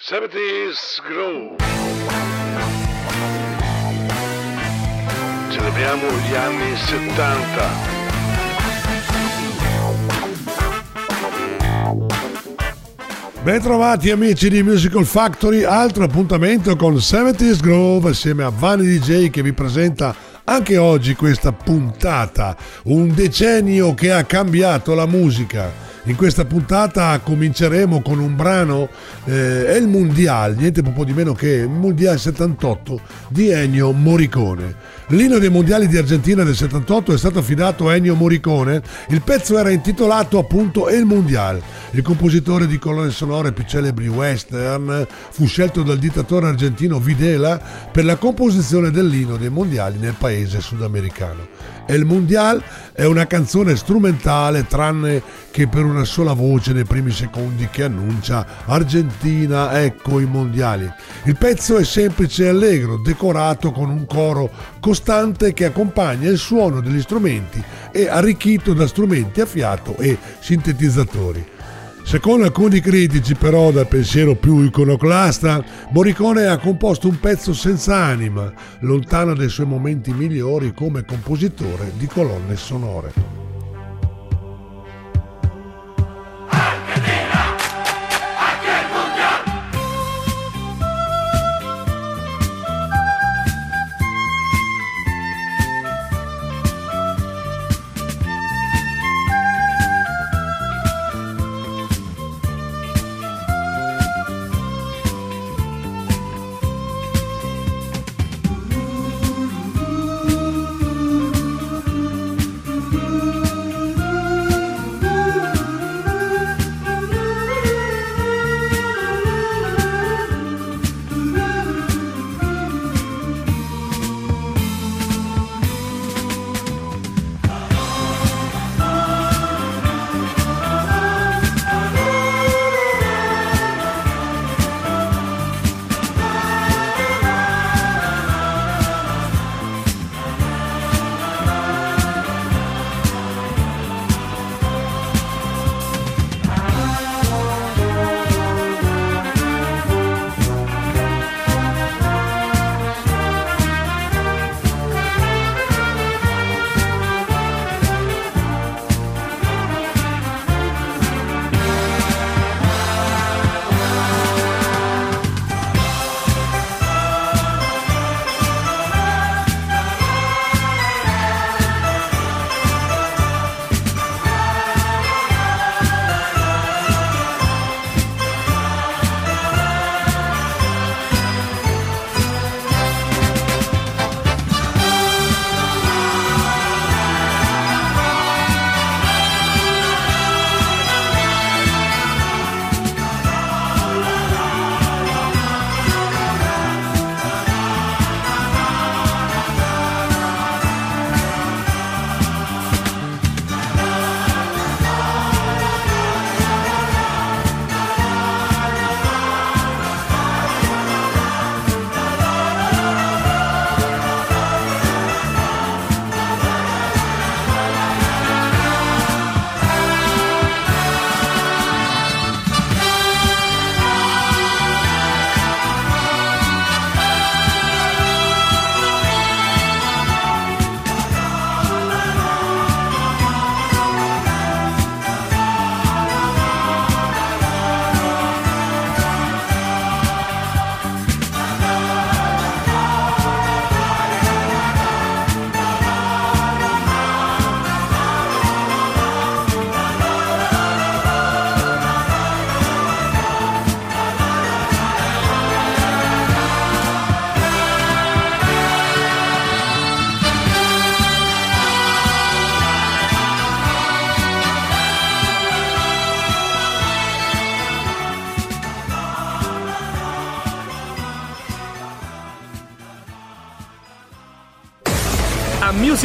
70s Groove. Celebriamo gli anni 70. Bentrovati amici di Musical Factory, altro appuntamento con 70s Groove assieme a Vanni DJ che vi presenta anche oggi questa puntata, un decennio che ha cambiato la musica. In questa puntata cominceremo con un brano, eh, è il Mondial, niente po' di meno che il Mondial 78 di Ennio Morricone. L'inno dei mondiali di Argentina del 78 è stato affidato a Ennio Morricone, il pezzo era intitolato appunto El Mondial. Il compositore di colonne sonore più celebri western fu scelto dal dittatore argentino Videla per la composizione dell'inno dei mondiali nel paese sudamericano. El Mondial è una canzone strumentale tranne che per una sola voce nei primi secondi che annuncia Argentina, ecco i mondiali. Il pezzo è semplice e allegro, decorato con un coro costante che accompagna il suono degli strumenti e arricchito da strumenti a fiato e sintetizzatori. Secondo alcuni critici, però, dal pensiero più iconoclasta, Morricone ha composto un pezzo senza anima, lontano dai suoi momenti migliori come compositore di colonne sonore.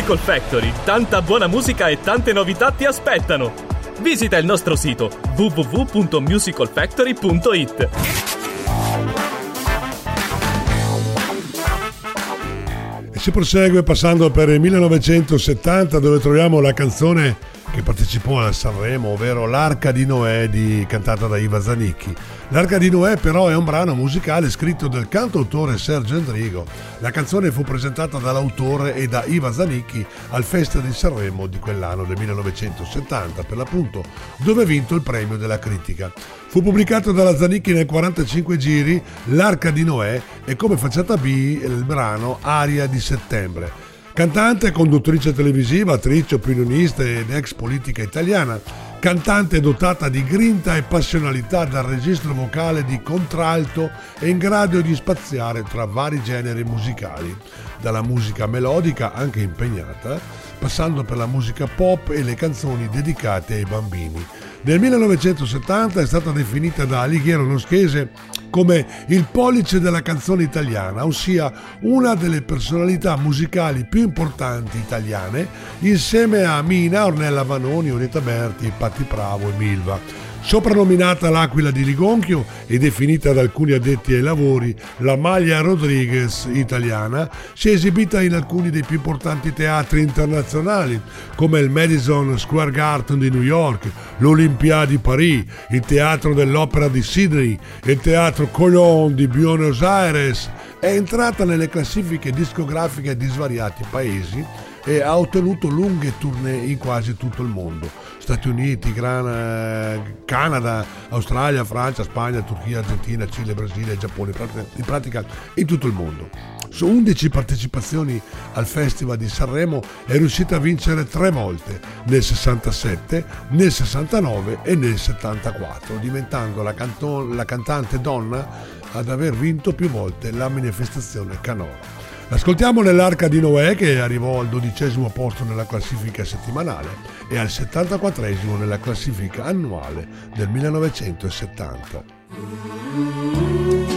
Musical Factory, tanta buona musica e tante novità ti aspettano. Visita il nostro sito www.musicalfactory.it. E si prosegue passando per il 1970 dove troviamo la canzone che partecipò al Sanremo, ovvero L'Arca di Noè di, cantata da Iva Zanicchi. L'Arca di Noè però è un brano musicale scritto dal cantautore Sergio Endrigo. La canzone fu presentata dall'autore e da Iva Zanicchi al Festival di Sanremo di quell'anno del 1970 per l'appunto, dove ha vinto il premio della critica. Fu pubblicato dalla Zanicchi nel 45 giri L'Arca di Noè e come facciata B il brano Aria di settembre. Cantante, conduttrice televisiva, attrice, opinionista ed ex politica italiana, cantante dotata di grinta e passionalità dal registro vocale di contralto e in grado di spaziare tra vari generi musicali, dalla musica melodica anche impegnata, passando per la musica pop e le canzoni dedicate ai bambini. Nel 1970 è stata definita da Alighiero Noschese come il pollice della canzone italiana, ossia una delle personalità musicali più importanti italiane, insieme a Mina, Ornella Vanoni, Oneta Berti, Patti Bravo e Milva. Soprannominata l'Aquila di Ligonchio e definita da alcuni addetti ai lavori la Maglia Rodriguez italiana, si è esibita in alcuni dei più importanti teatri internazionali come il Madison Square Garden di New York, l'Olympia di Parigi, il Teatro dell'Opera di Sydney, il Teatro Colón di Buenos Aires. È entrata nelle classifiche discografiche di svariati paesi e ha ottenuto lunghe tournée in quasi tutto il mondo. Stati Uniti, Gran, eh, Canada, Australia, Francia, Spagna, Turchia, Argentina, Cile, Brasile, Giappone, in pratica in tutto il mondo. Su 11 partecipazioni al Festival di Sanremo è riuscita a vincere tre volte, nel 67, nel 69 e nel 74, diventando la, canton- la cantante donna ad aver vinto più volte la manifestazione Canora. Ascoltiamo nell'Arca di Noè che arrivò al dodicesimo posto nella classifica settimanale e al 74 nella classifica annuale del 1970.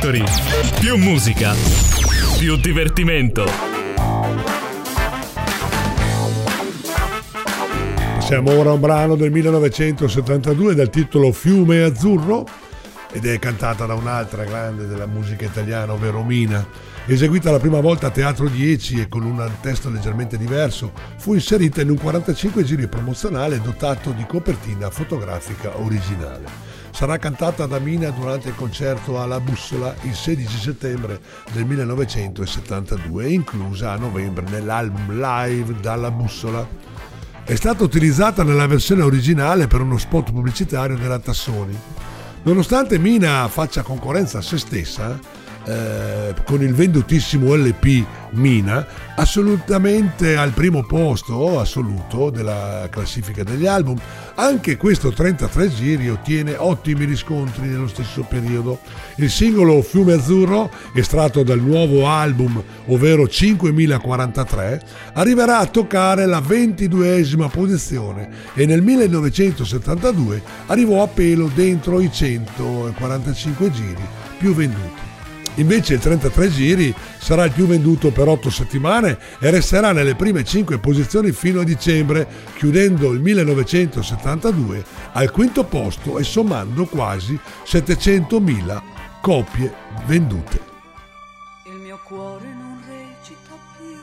Factory. Più musica, più divertimento. Siamo ora a un brano del 1972 dal titolo Fiume Azzurro ed è cantata da un'altra grande della musica italiana, ovvero Mina. Eseguita la prima volta a Teatro 10 e con un testo leggermente diverso, fu inserita in un 45 giri promozionale dotato di copertina fotografica originale. Sarà cantata da Mina durante il concerto alla Bussola il 16 settembre del 1972 e inclusa a novembre nell'album live dalla Bussola. È stata utilizzata nella versione originale per uno spot pubblicitario della Tassoni. Nonostante Mina faccia concorrenza a se stessa, eh, con il vendutissimo LP Mina, assolutamente al primo posto assoluto della classifica degli album. Anche questo 33 giri ottiene ottimi riscontri nello stesso periodo. Il singolo Fiume Azzurro, estratto dal nuovo album, ovvero 5043, arriverà a toccare la 22esima posizione e nel 1972 arrivò a pelo dentro i 145 giri più venduti. Invece il 33 giri sarà il più venduto per 8 settimane e resterà nelle prime 5 posizioni fino a dicembre, chiudendo il 1972 al quinto posto e sommando quasi 700.000 copie vendute. Il mio cuore non recita più,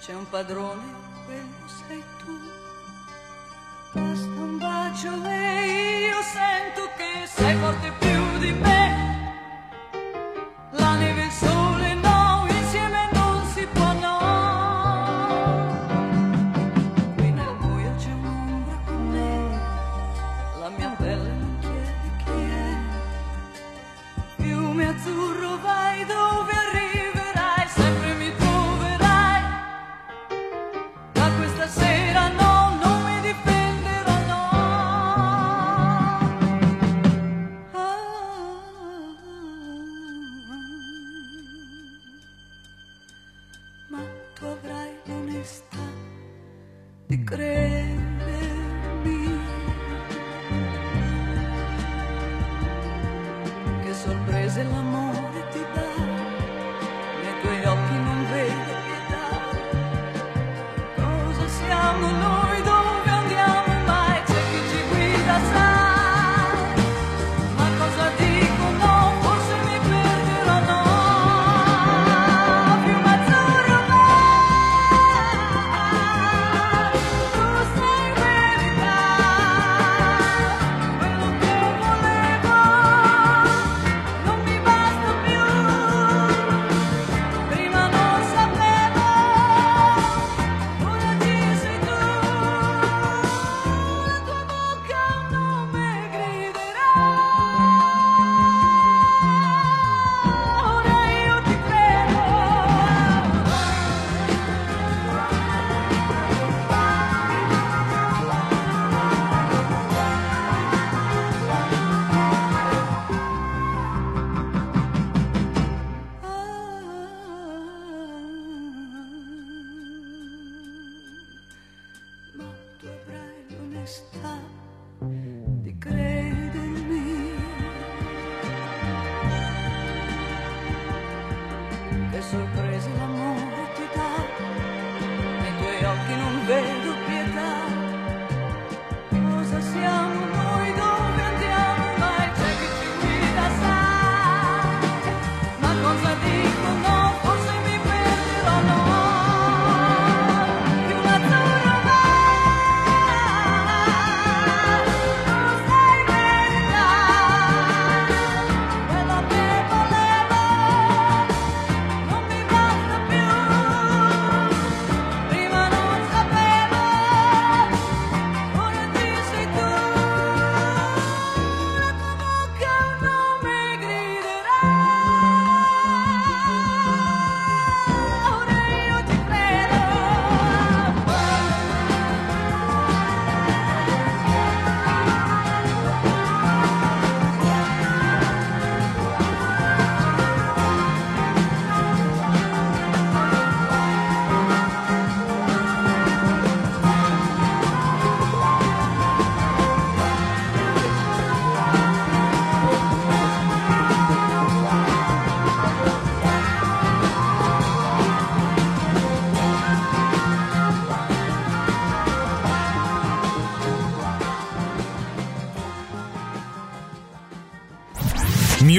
c'è un padrone, quello sei tu. Basta un bacio e io sento che sei forte più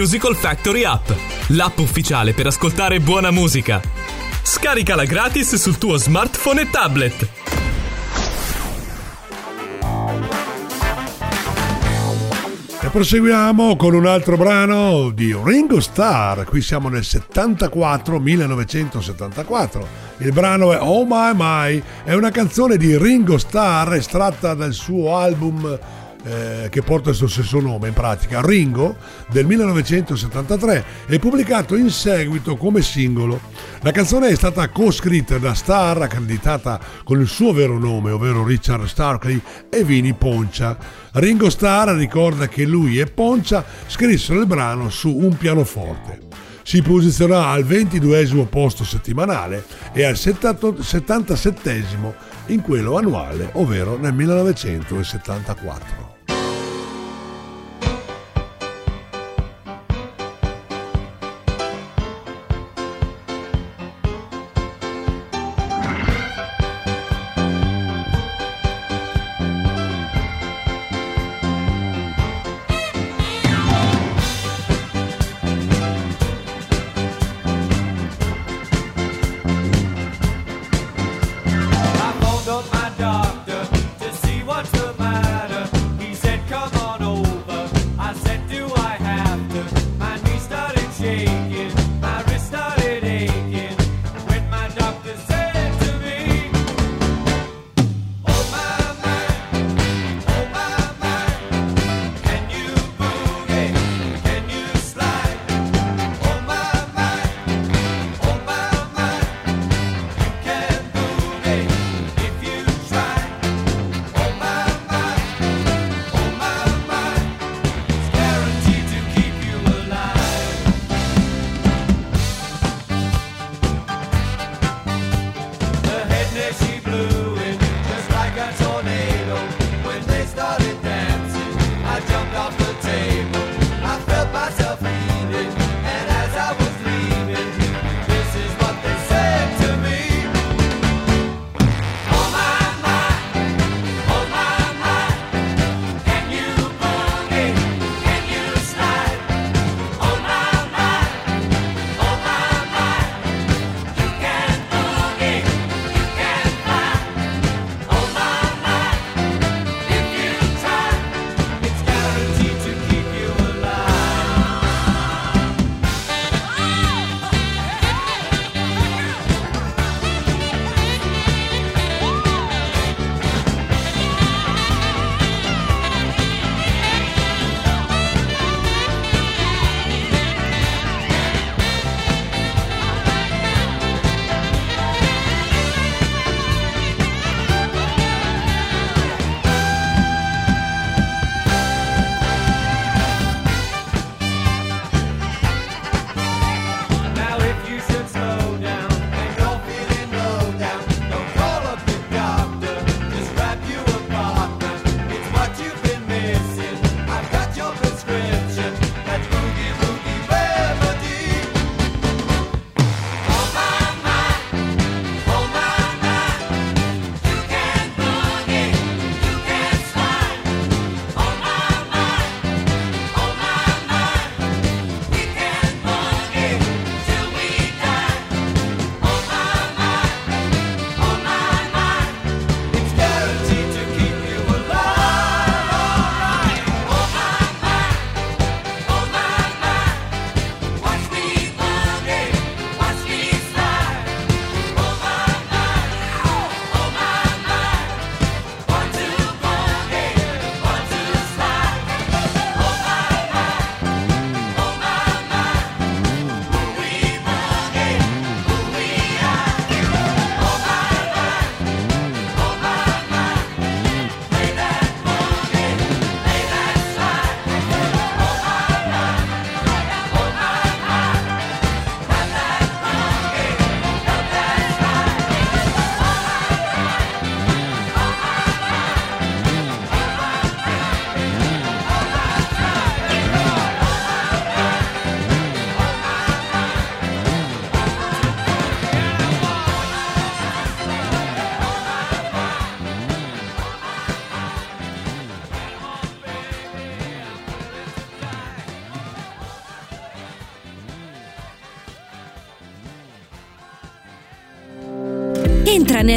Musical Factory App, l'app ufficiale per ascoltare buona musica. Scaricala gratis sul tuo smartphone e tablet. E proseguiamo con un altro brano di Ringo Starr. Qui siamo nel 74, 1974. Il brano è Oh My My, è una canzone di Ringo Starr estratta dal suo album eh, che porta il suo stesso nome in pratica, Ringo, del 1973 e pubblicato in seguito come singolo. La canzone è stata co-scritta da Starr, accreditata con il suo vero nome, ovvero Richard Starkley e Vini Poncia. Ringo Starr ricorda che lui e Poncia scrissero il brano su un pianoforte. Si posizionerà al 22 posto settimanale e al 77 in quello annuale, ovvero nel 1974.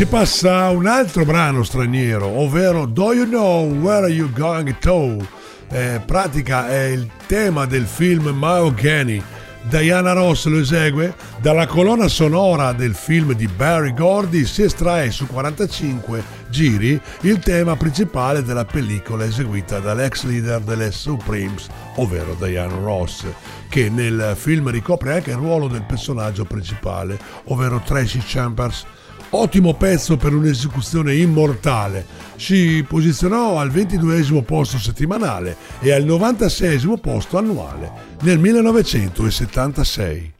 Si passa a un altro brano straniero, ovvero Do You Know Where Are You Going To? Eh, pratica è il tema del film Mahogany. Diana Ross lo esegue. Dalla colonna sonora del film di Barry Gordy si estrae su 45 giri il tema principale della pellicola eseguita dall'ex leader delle Supremes, ovvero Diana Ross, che nel film ricopre anche il ruolo del personaggio principale, ovvero Tracy Chambers. Ottimo pezzo per un'esecuzione immortale. Si posizionò al 22 posto settimanale e al 96 posto annuale nel 1976.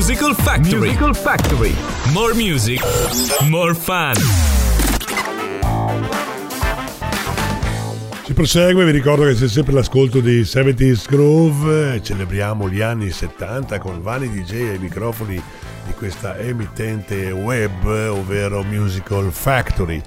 Musical Factory. Musical Factory. More music, more fun. Si prosegue, vi ricordo che c'è sempre l'ascolto di 70s Groove, celebriamo gli anni 70 con Vani DJ ai microfoni di questa emittente web, ovvero Musical Factory.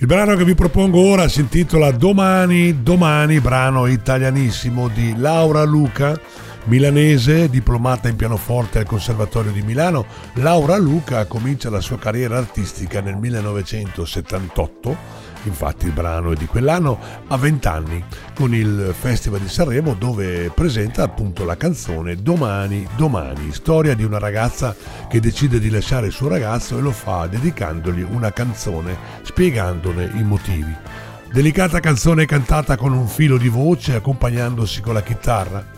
Il brano che vi propongo ora si intitola Domani, Domani, brano italianissimo di Laura Luca, Milanese, diplomata in pianoforte al Conservatorio di Milano, Laura Luca comincia la sua carriera artistica nel 1978 infatti il brano è di quell'anno, a 20 anni, con il Festival di Sanremo dove presenta appunto la canzone Domani, domani, storia di una ragazza che decide di lasciare il suo ragazzo e lo fa dedicandogli una canzone spiegandone i motivi. Delicata canzone cantata con un filo di voce accompagnandosi con la chitarra.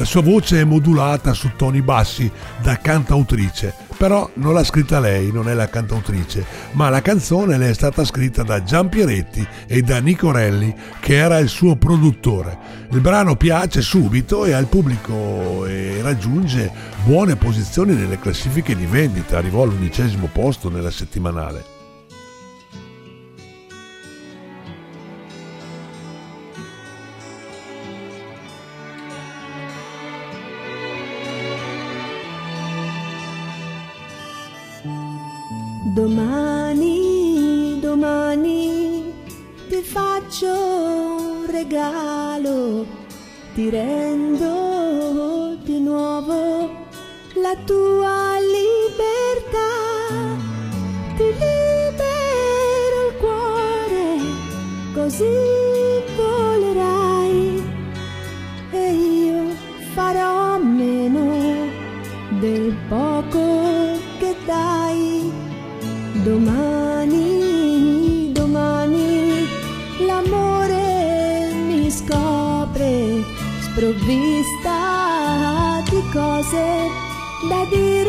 La sua voce è modulata su toni bassi da cantautrice, però non l'ha scritta lei, non è la cantautrice, ma la canzone le è stata scritta da Gian Pieretti e da Nicorelli, che era il suo produttore. Il brano piace subito e al pubblico e raggiunge buone posizioni nelle classifiche di vendita, arrivò all'undicesimo posto nella settimanale. Domani, domani ti faccio un regalo, ti rendo di nuovo la tua libertà, ti libero il cuore, così sprovvista di cose da dire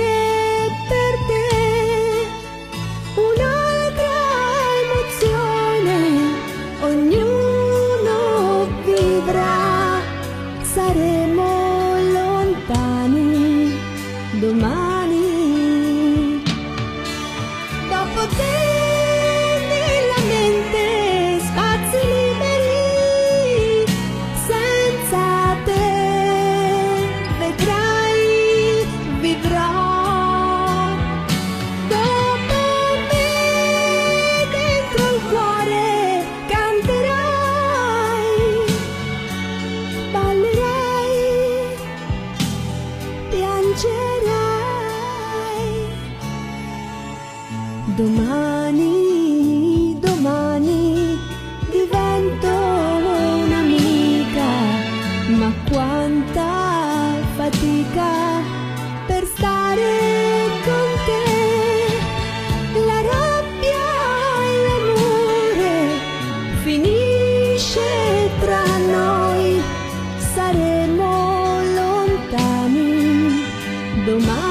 domani. Ti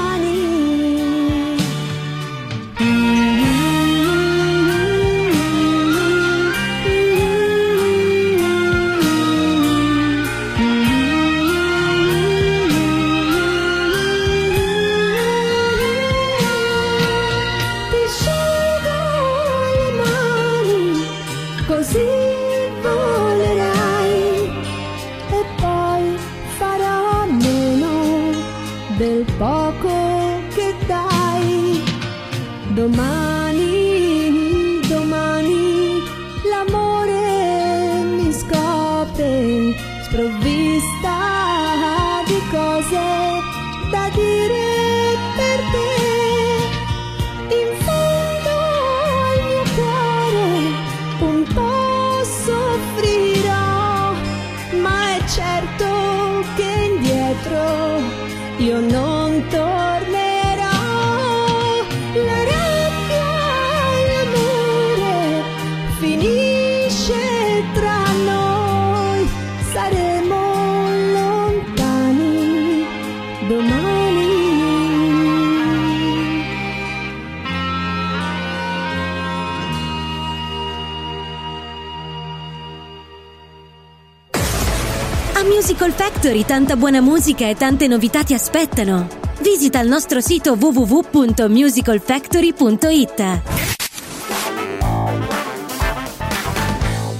Factory tanta buona musica e tante novità ti aspettano. Visita il nostro sito www.musicalfactory.it.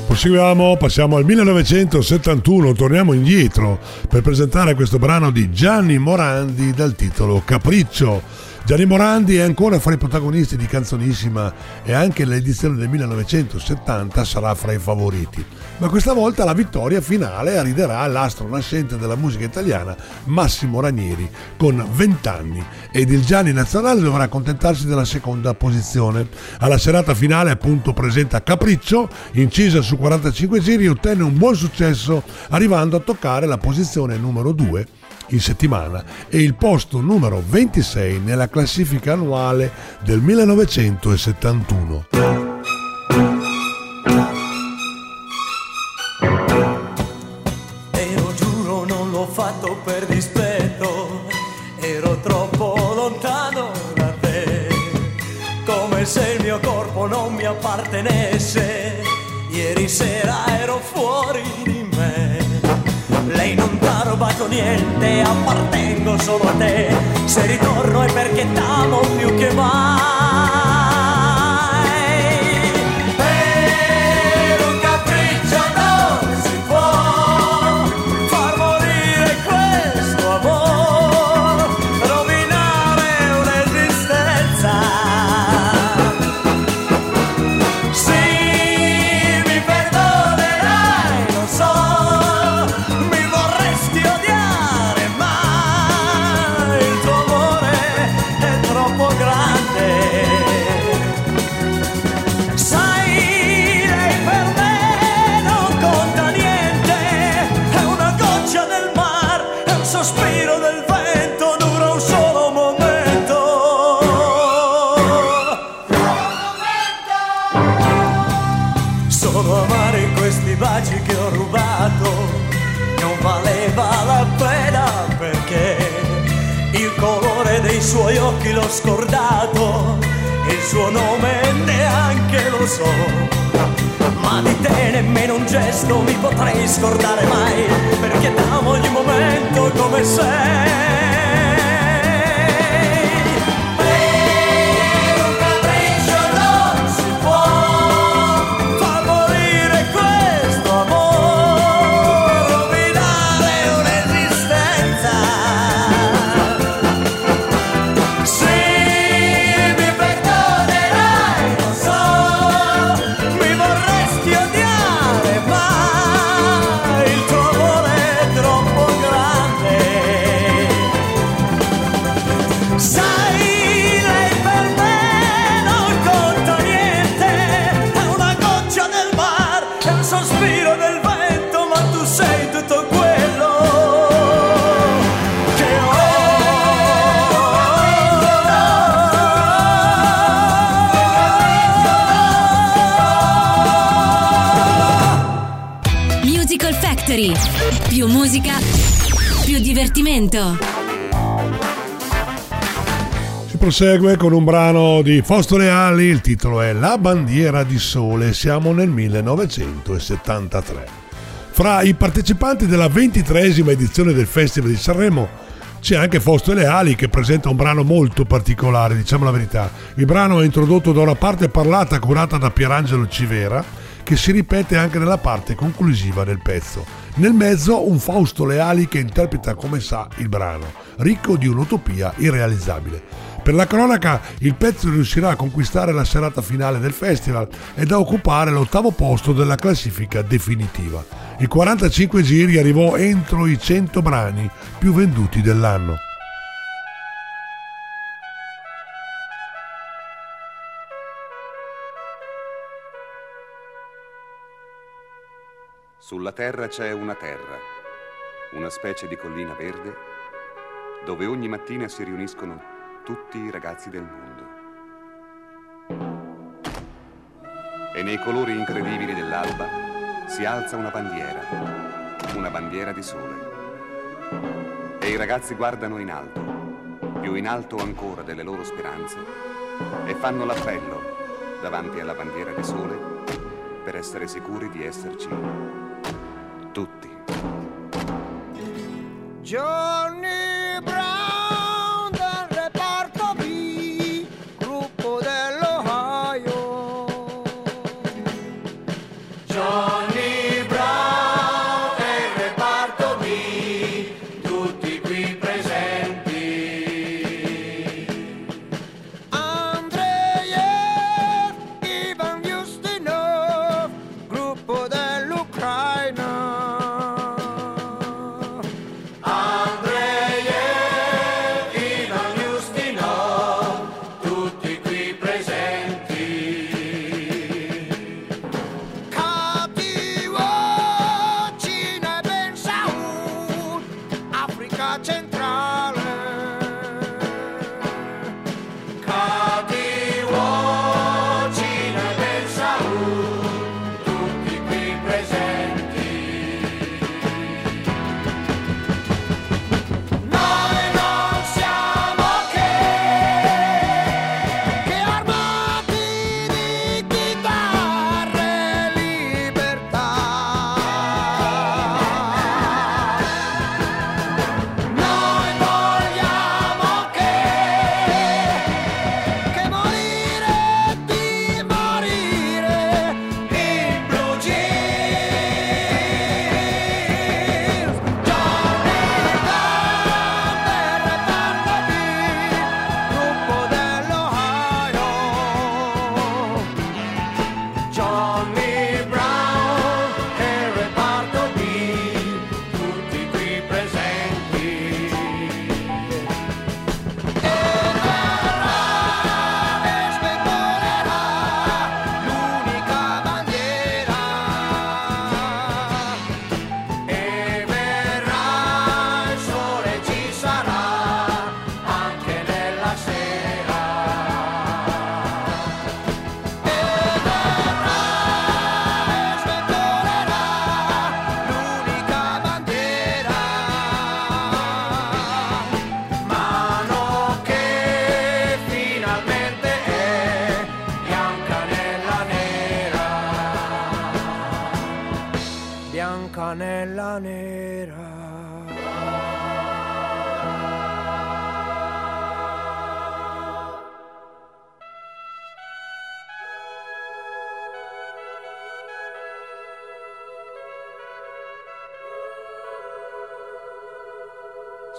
Proseguiamo, passiamo al 1971, torniamo indietro per presentare questo brano di Gianni Morandi dal titolo Capriccio. Gianni Morandi è ancora fra i protagonisti di Canzonissima e anche l'edizione del 1970 sarà fra i favoriti. Ma questa volta la vittoria finale arriverà all'astro nascente della musica italiana Massimo Ranieri con 20 anni ed il Gianni Nazionale dovrà accontentarsi della seconda posizione. Alla serata finale appunto presenta Capriccio, incisa su 45 giri, ottenne un buon successo arrivando a toccare la posizione numero 2 in settimana e il posto numero 26 nella classifica annuale del 1971. Ero giuro non l'ho fatto per dispetto, ero troppo lontano da te, come se il mio corpo non mi appartenesse, ieri sera ero fuori rubato niente, appartengo solo a te, se ritorno è perché t'amo più che mai. Sono amari questi baci che ho rubato, non valeva la pena perché il colore dei suoi occhi l'ho scordato, il suo nome neanche lo so. Ma di te nemmeno un gesto mi potrei scordare mai, perché t'amo ogni momento come sei. Più musica, più divertimento. Si prosegue con un brano di Fausto Leali, il titolo è La bandiera di sole, siamo nel 1973. Fra i partecipanti della ventitresima edizione del Festival di Sanremo c'è anche Fausto Leali che presenta un brano molto particolare, diciamo la verità. Il brano è introdotto da una parte parlata curata da Pierangelo Civera che si ripete anche nella parte conclusiva del pezzo. Nel mezzo un Fausto Leali che interpreta come sa il brano, ricco di un'utopia irrealizzabile. Per la cronaca, il pezzo riuscirà a conquistare la serata finale del festival ed a occupare l'ottavo posto della classifica definitiva. Il 45 giri arrivò entro i 100 brani più venduti dell'anno. Sulla terra c'è una terra, una specie di collina verde, dove ogni mattina si riuniscono tutti i ragazzi del mondo. E nei colori incredibili dell'alba si alza una bandiera, una bandiera di sole. E i ragazzi guardano in alto, più in alto ancora delle loro speranze, e fanno l'appello davanti alla bandiera di sole per essere sicuri di esserci tutti. Johnny la centrale.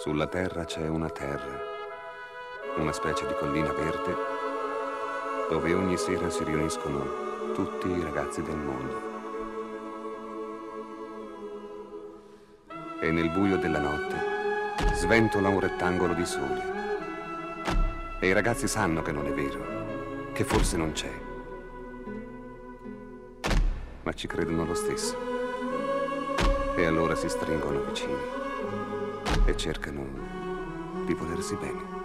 Sulla terra c'è una terra, una specie di collina verde, dove ogni sera si riuniscono tutti i ragazzi del mondo. E nel buio della notte sventola un rettangolo di sole. E i ragazzi sanno che non è vero, che forse non c'è. Ma ci credono lo stesso. E allora si stringono vicini e cercano di volersi bene.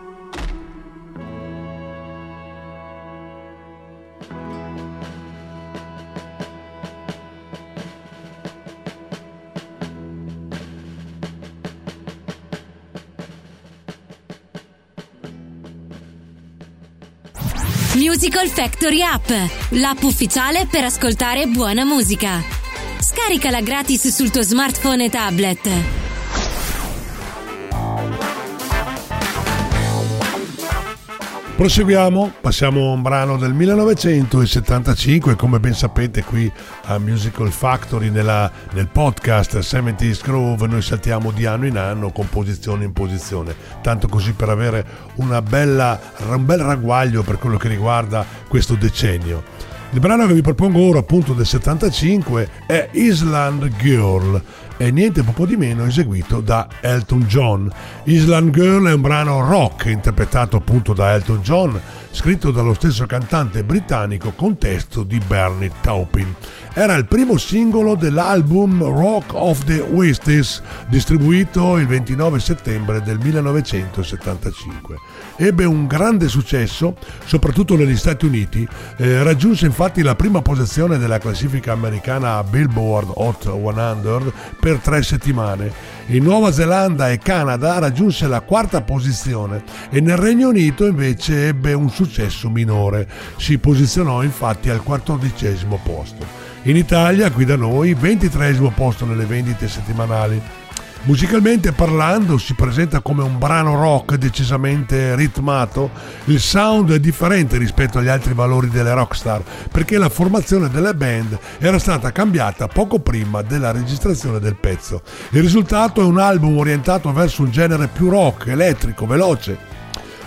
Musical Factory App, l'app ufficiale per ascoltare buona musica. Scaricala gratis sul tuo smartphone e tablet. Proseguiamo, passiamo a un brano del 1975, come ben sapete qui a Musical Factory nella- nel podcast 70s Groove noi saltiamo di anno in anno, composizione in posizione, tanto così per avere bella, un bel ragguaglio per quello che riguarda questo decennio. Il brano che vi propongo ora, appunto del 75, è Island Girl e niente poco di meno eseguito da Elton John. Island Girl è un brano rock interpretato appunto da Elton John, scritto dallo stesso cantante britannico con testo di Bernie Taupin. Era il primo singolo dell'album Rock of the Wastes, distribuito il 29 settembre del 1975. Ebbe un grande successo, soprattutto negli Stati Uniti, eh, raggiunse infatti la prima posizione della classifica americana Billboard Hot 100 per tre settimane. In Nuova Zelanda e Canada raggiunse la quarta posizione e nel Regno Unito invece ebbe un successo minore. Si posizionò infatti al quattordicesimo posto. In Italia, qui da noi, 23 posto nelle vendite settimanali. Musicalmente parlando si presenta come un brano rock decisamente ritmato, il sound è differente rispetto agli altri valori delle rockstar perché la formazione della band era stata cambiata poco prima della registrazione del pezzo. Il risultato è un album orientato verso un genere più rock, elettrico, veloce.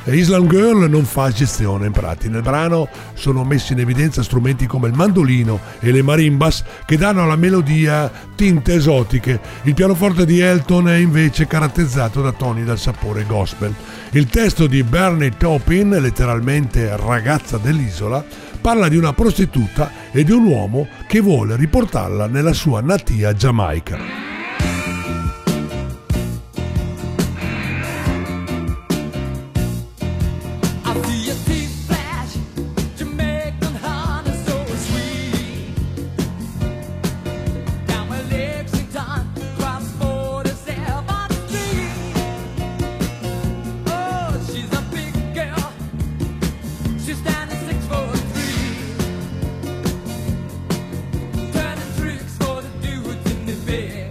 E Island Girl non fa eccezione in pratica. Nel brano sono messi in evidenza strumenti come il mandolino e le marimbas che danno alla melodia tinte esotiche. Il pianoforte di Elton è invece caratterizzato da toni dal sapore gospel. Il testo di Bernie Taupin, letteralmente ragazza dell'isola, parla di una prostituta e di un uomo che vuole riportarla nella sua natia Giamaica. Yeah.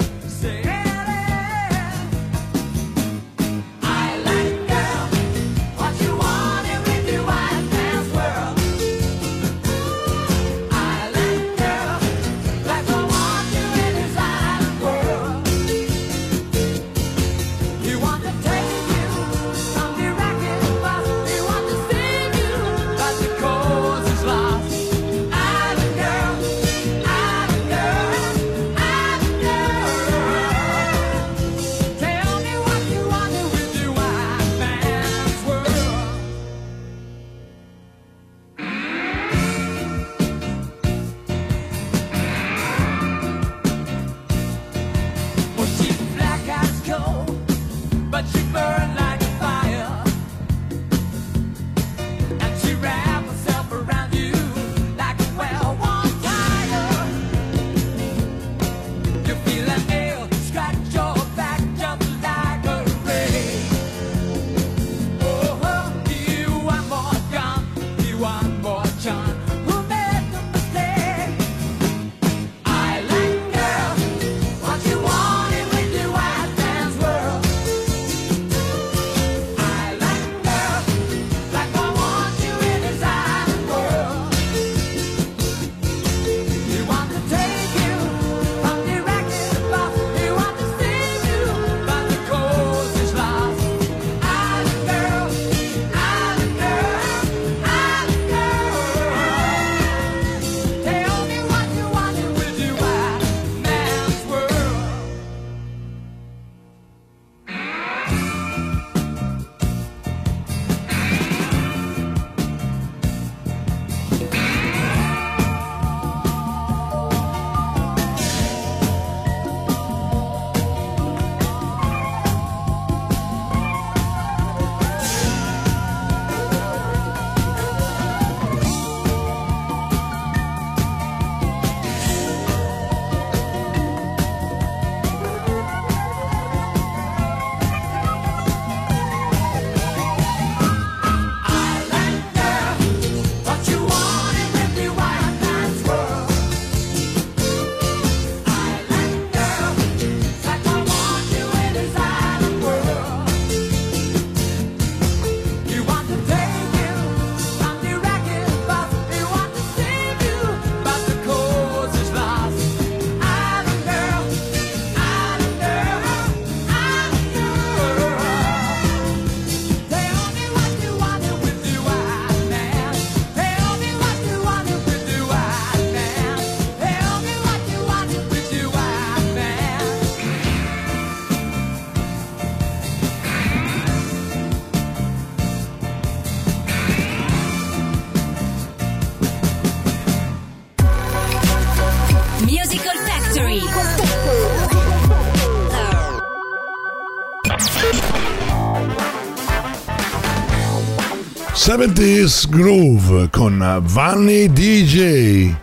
70s Groove con Vanni DJ.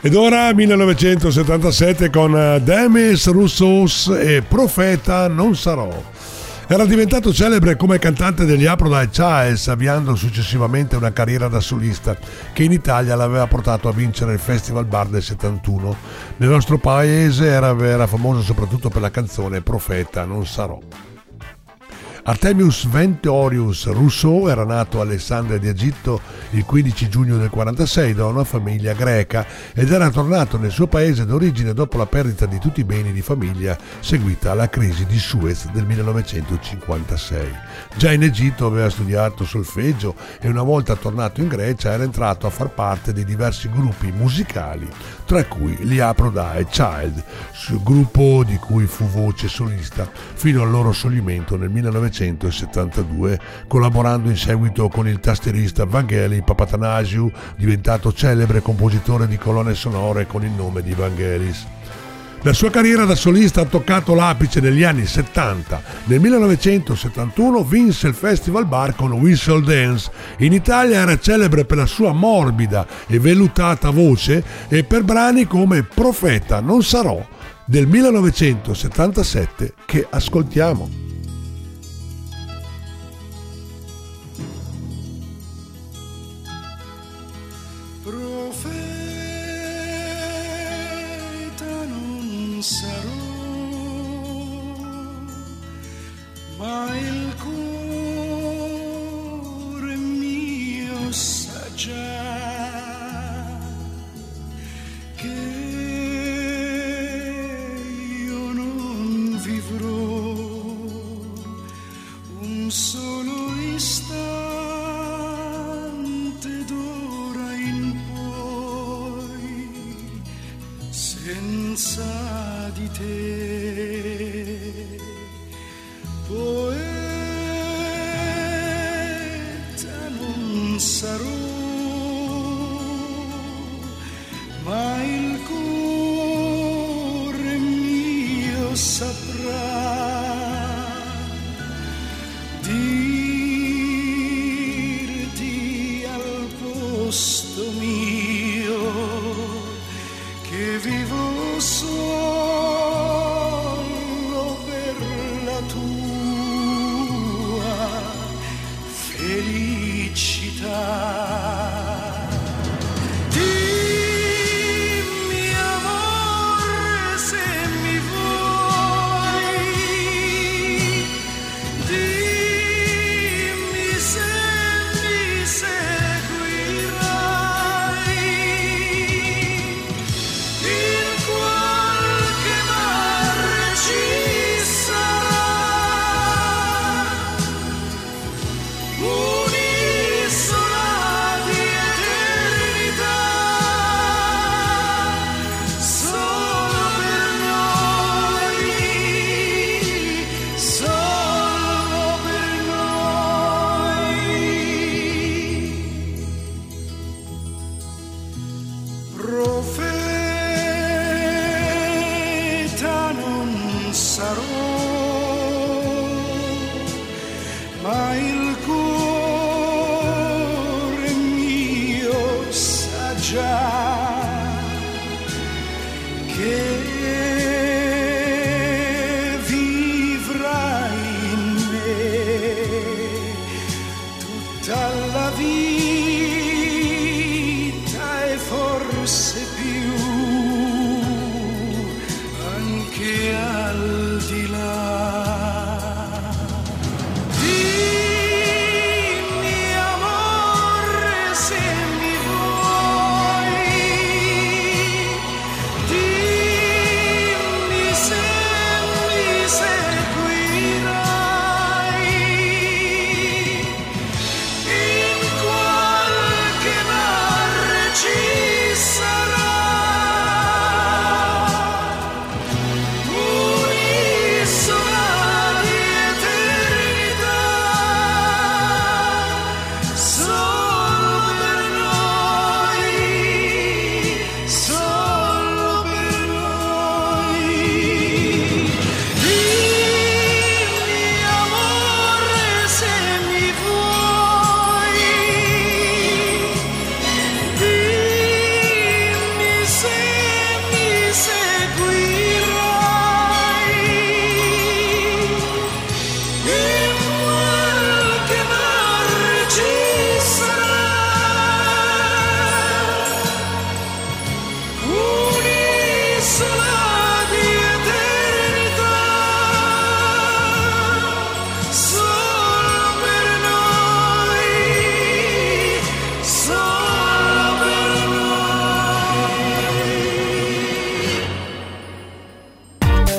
Ed ora 1977 con Demis Roussos e Profeta non sarò. Era diventato celebre come cantante degli Aphrodite Childs, avviando successivamente una carriera da solista che in Italia l'aveva portato a vincere il Festival Bar del 71. Nel nostro paese era, era famoso soprattutto per la canzone Profeta non sarò. Artemius Ventorius Rousseau era nato a Alessandria di Egitto il 15 giugno del 46 da una famiglia greca ed era tornato nel suo paese d'origine dopo la perdita di tutti i beni di famiglia seguita alla crisi di Suez del 1956. Già in Egitto aveva studiato solfeggio e una volta tornato in Grecia era entrato a far parte di diversi gruppi musicali, tra cui gli Aphrodite Child, gruppo di cui fu voce solista fino al loro scioglimento nel 1972, collaborando in seguito con il tastierista Vangeli Papatanasiu, diventato celebre compositore di colonne sonore con il nome di Vangelis. La sua carriera da solista ha toccato l'apice negli anni 70. Nel 1971 vinse il Festival Bar con Whistle Dance. In Italia era celebre per la sua morbida e vellutata voce e per brani come Profeta non sarò del 1977 che ascoltiamo. Senza di te. Poeta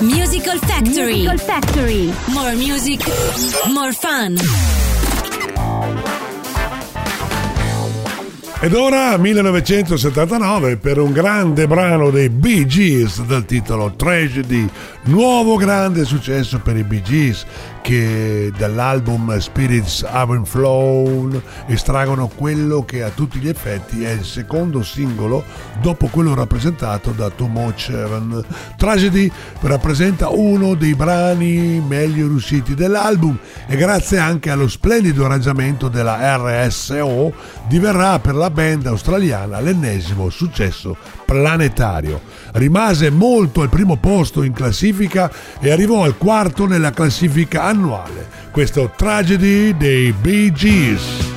Musical Factory. Musical Factory. More music, more fun. Ed ora 1979 per un grande brano dei Bee Gees dal titolo Tragedy, nuovo grande successo per i Bee Gees che dall'album Spirits Haven't Flown estraggono quello che a tutti gli effetti è il secondo singolo dopo quello rappresentato da Too Much. Tragedy rappresenta uno dei brani meglio riusciti dell'album e grazie anche allo splendido arrangiamento della RSO diverrà per la band australiana l'ennesimo successo planetario. Rimase molto al primo posto in classifica e arrivò al quarto nella classifica annuale. Questo Tragedy dei Bee Gees.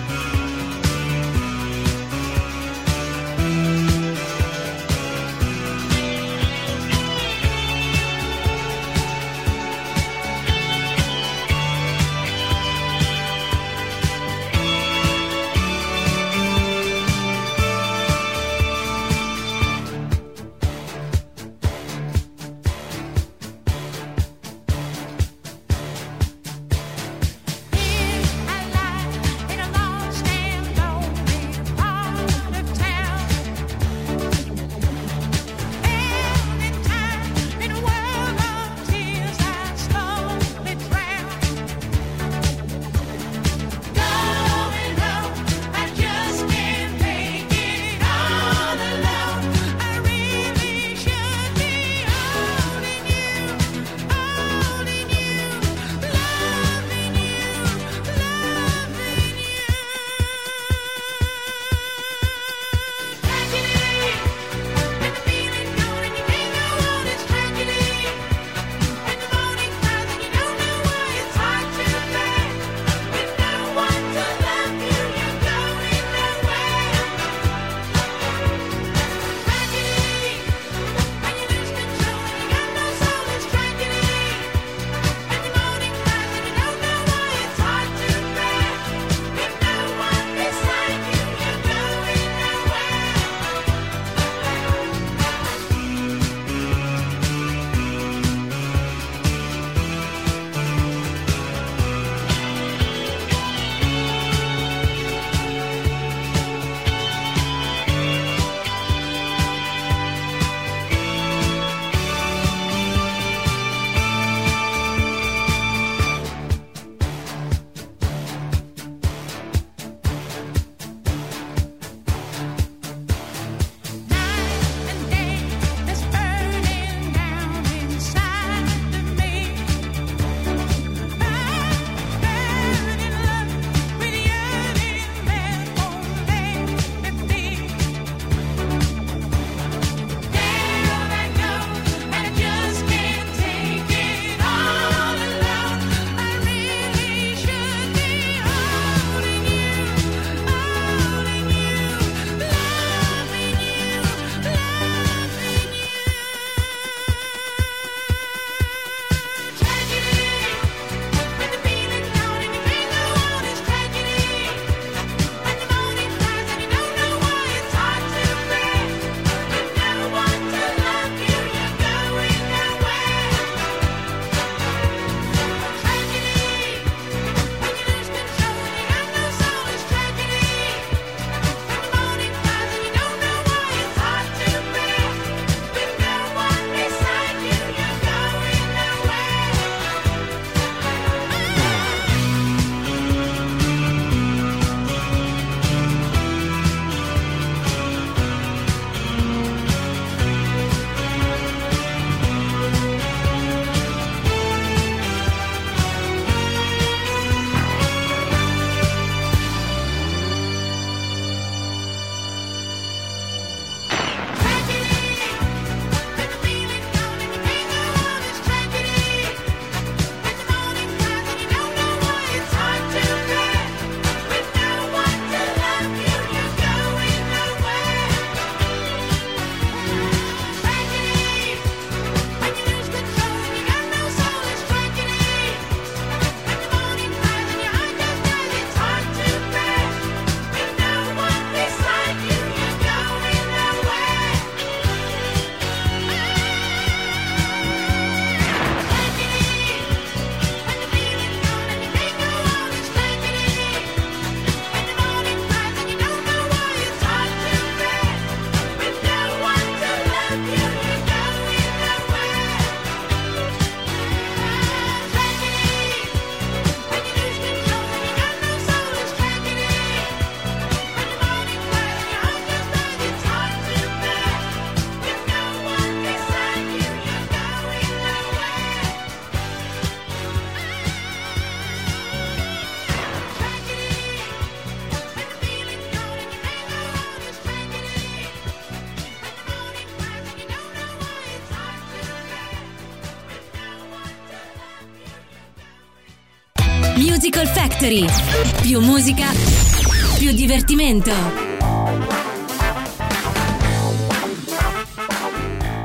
Factory. Più musica, più divertimento.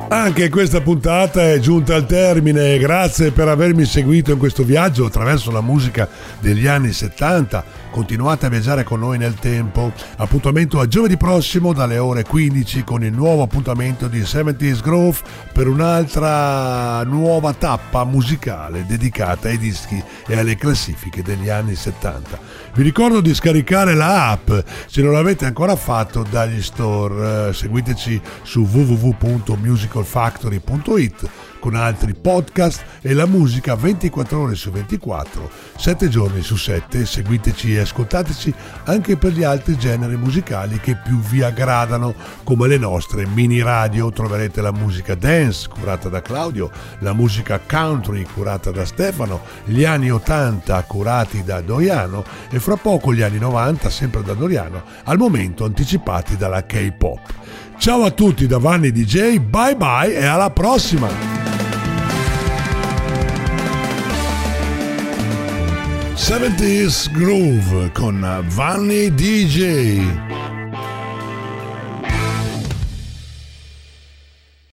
Anche questa puntata è giunta al termine, grazie per avermi seguito in questo viaggio attraverso la musica degli anni 70. Continuate a viaggiare con noi nel tempo. Appuntamento a giovedì prossimo dalle ore 15 con il nuovo appuntamento di 70s Grove per un'altra nuova tappa musicale dedicata ai dischi e alle classifiche degli anni 70. Vi ricordo di scaricare la app se non l'avete ancora fatto dagli store. Eh, seguiteci su www.musicalfactory.it con altri podcast e la musica 24 ore su 24, 7 giorni su 7. Seguiteci e ascoltateci anche per gli altri generi musicali che più vi aggradano, come le nostre mini radio. Troverete la musica dance curata da Claudio, la musica country curata da Stefano, gli anni 80 curati da Doriano e fra poco gli anni 90 sempre da Doriano, al momento anticipati dalla K-pop. Ciao a tutti da Vanni DJ, bye bye e alla prossima! 70s Groove con Vanni DJ.